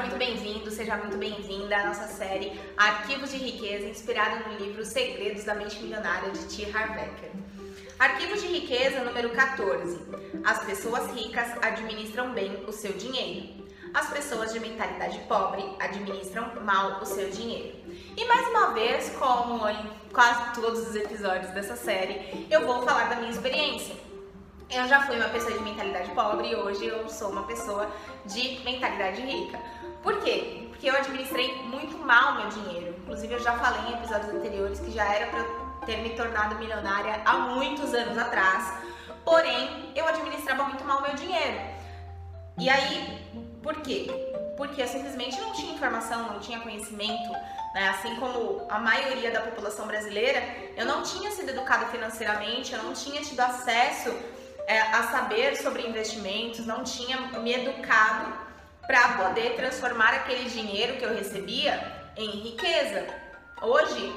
seja muito bem-vindo, seja muito bem-vinda à nossa série Arquivos de Riqueza, inspirada no livro Segredos da Mente Milionária de T. Harv Eker. Arquivos de Riqueza número 14. As pessoas ricas administram bem o seu dinheiro. As pessoas de mentalidade pobre administram mal o seu dinheiro. E mais uma vez, como em quase todos os episódios dessa série, eu vou falar da minha experiência. Eu já fui uma pessoa de mentalidade pobre e hoje eu sou uma pessoa de mentalidade rica. Por quê? Porque eu administrei muito mal meu dinheiro. Inclusive, eu já falei em episódios anteriores que já era para eu ter me tornado milionária há muitos anos atrás. Porém, eu administrava muito mal meu dinheiro. E aí, por quê? Porque eu simplesmente não tinha informação, não tinha conhecimento, né? Assim como a maioria da população brasileira, eu não tinha sido educada financeiramente, eu não tinha tido acesso a saber sobre investimentos, não tinha me educado para poder transformar aquele dinheiro que eu recebia em riqueza. Hoje,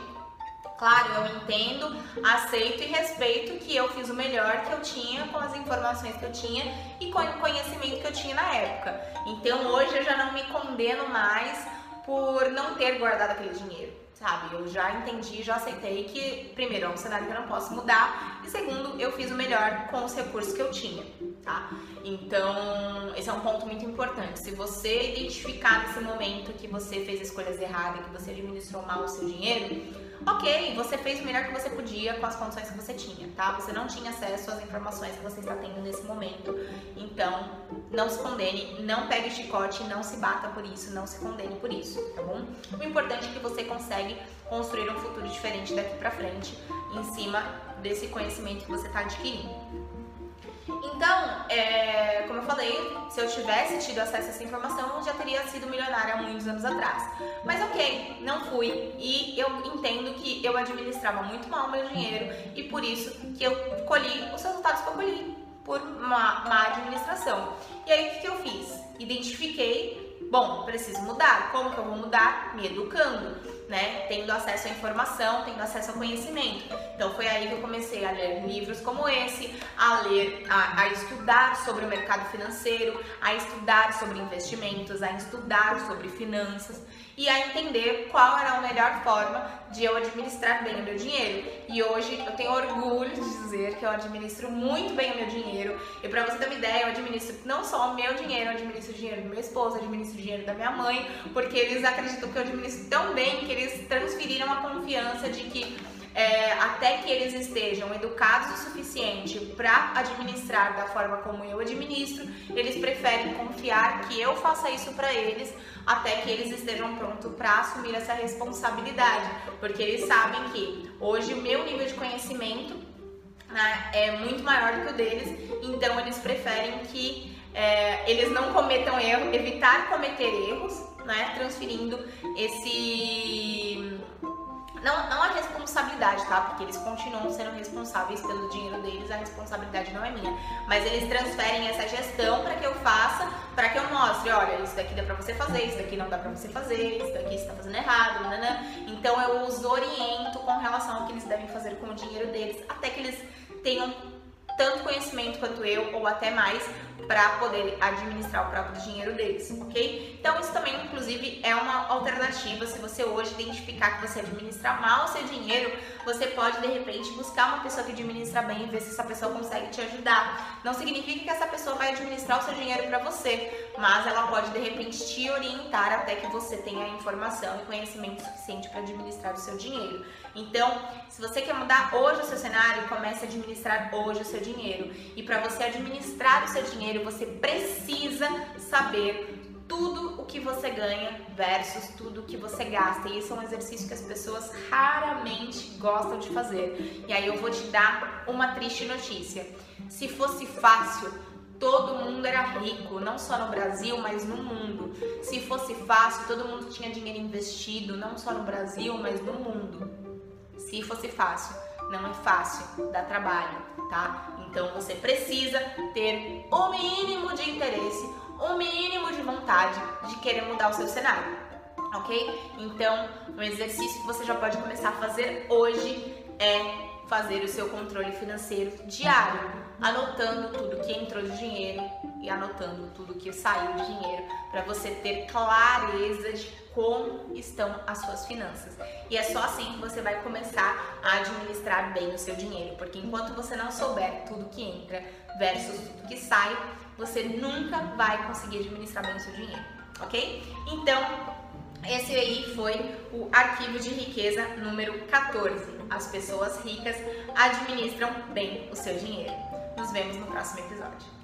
claro, eu entendo, aceito e respeito que eu fiz o melhor que eu tinha com as informações que eu tinha e com o conhecimento que eu tinha na época. Então hoje eu já não me condeno mais por não ter guardado aquele dinheiro sabe? Eu já entendi, já aceitei que, primeiro, é um cenário que eu não posso mudar, e segundo, eu fiz o melhor com os recursos que eu tinha, tá? Então, esse é um ponto muito importante. Se você identificar nesse momento que você fez escolhas erradas, que você administrou mal o seu dinheiro, ok, você fez o melhor que você podia com as condições que você tinha, tá? Você não tinha acesso às informações que você está tendo nesse momento, então não se condene, não pegue chicote, não se bata por isso, não se condene por isso, tá bom? O importante é que você consegue construir um futuro diferente daqui para frente, em cima desse conhecimento que você está adquirindo. Então, é, como eu falei, se eu tivesse tido acesso a essa informação, eu já teria sido milionária há muitos anos atrás. Mas ok, não fui. E eu entendo que eu administrava muito mal o meu dinheiro e por isso que eu colhi os resultados que eu colhi por má, má administração. E aí o que, que eu fiz? Identifiquei, bom, preciso mudar. Como que eu vou mudar? Me educando né, tendo acesso à informação, tendo acesso ao conhecimento. Então foi aí que eu comecei a ler livros como esse, a ler, a, a estudar sobre o mercado financeiro, a estudar sobre investimentos, a estudar sobre finanças e a entender qual era a melhor forma de eu administrar bem o meu dinheiro. E hoje eu tenho orgulho de dizer que eu administro muito bem o meu dinheiro. E para você ter uma ideia, eu administro não só o meu dinheiro, eu administro o dinheiro do meu esposo, eu administro o dinheiro da minha mãe, porque eles acreditam que eu administro tão bem que eles transferiram a confiança de que é, até que eles estejam educados o suficiente para administrar da forma como eu administro, eles preferem confiar que eu faça isso para eles até que eles estejam prontos para assumir essa responsabilidade, porque eles sabem que hoje o meu nível de conhecimento né, é muito maior do que o deles, então eles preferem que é, eles não cometam erro, evitar cometer erros, né, transferindo esse não, não a responsabilidade, tá? Porque eles continuam sendo responsáveis pelo dinheiro deles, a responsabilidade não é minha. Mas eles transferem essa gestão para que eu faça, para que eu mostre, olha, isso daqui dá pra você fazer, isso daqui não dá pra você fazer, isso daqui você tá fazendo errado, nanã. Então eu os oriento com relação ao que eles devem fazer com o dinheiro deles, até que eles tenham tanto conhecimento quanto eu, ou até mais, para poder administrar o próprio dinheiro deles, ok? Então isso também, inclusive, é uma alternativa. Se você hoje identificar que você administra mal o seu dinheiro, você pode de repente buscar uma pessoa que administra bem e ver se essa pessoa consegue te ajudar. Não significa que essa pessoa vai administrar o seu dinheiro para você, mas ela pode de repente te orientar até que você tenha informação e conhecimento suficiente para administrar o seu dinheiro. Então, se você quer mudar hoje o seu cenário, comece a administrar hoje o seu dinheiro. E para você administrar o seu dinheiro, você precisa saber tudo o que você ganha versus tudo o que você gasta. E esse é um exercício que as pessoas raramente gostam de fazer. E aí eu vou te dar uma triste notícia. Se fosse fácil, todo mundo era rico, não só no Brasil, mas no mundo. Se fosse fácil, todo mundo tinha dinheiro investido, não só no Brasil, mas no mundo se fosse fácil. Não é fácil, dá trabalho, tá? Então você precisa ter o mínimo de interesse, o mínimo de vontade de querer mudar o seu cenário, ok? Então, um exercício que você já pode começar a fazer hoje é fazer o seu controle financeiro diário. anotando tudo que entrou de dinheiro e anotando tudo que saiu de dinheiro para você ter clareza de como estão as suas finanças. E é só assim que você vai começar a administrar bem o seu dinheiro, porque enquanto você não souber tudo que entra versus tudo que sai, você nunca vai conseguir administrar bem o seu dinheiro, ok? Então, esse aí foi o arquivo de riqueza número 14. As pessoas ricas administram bem o seu dinheiro. Nos vemos no próximo episódio.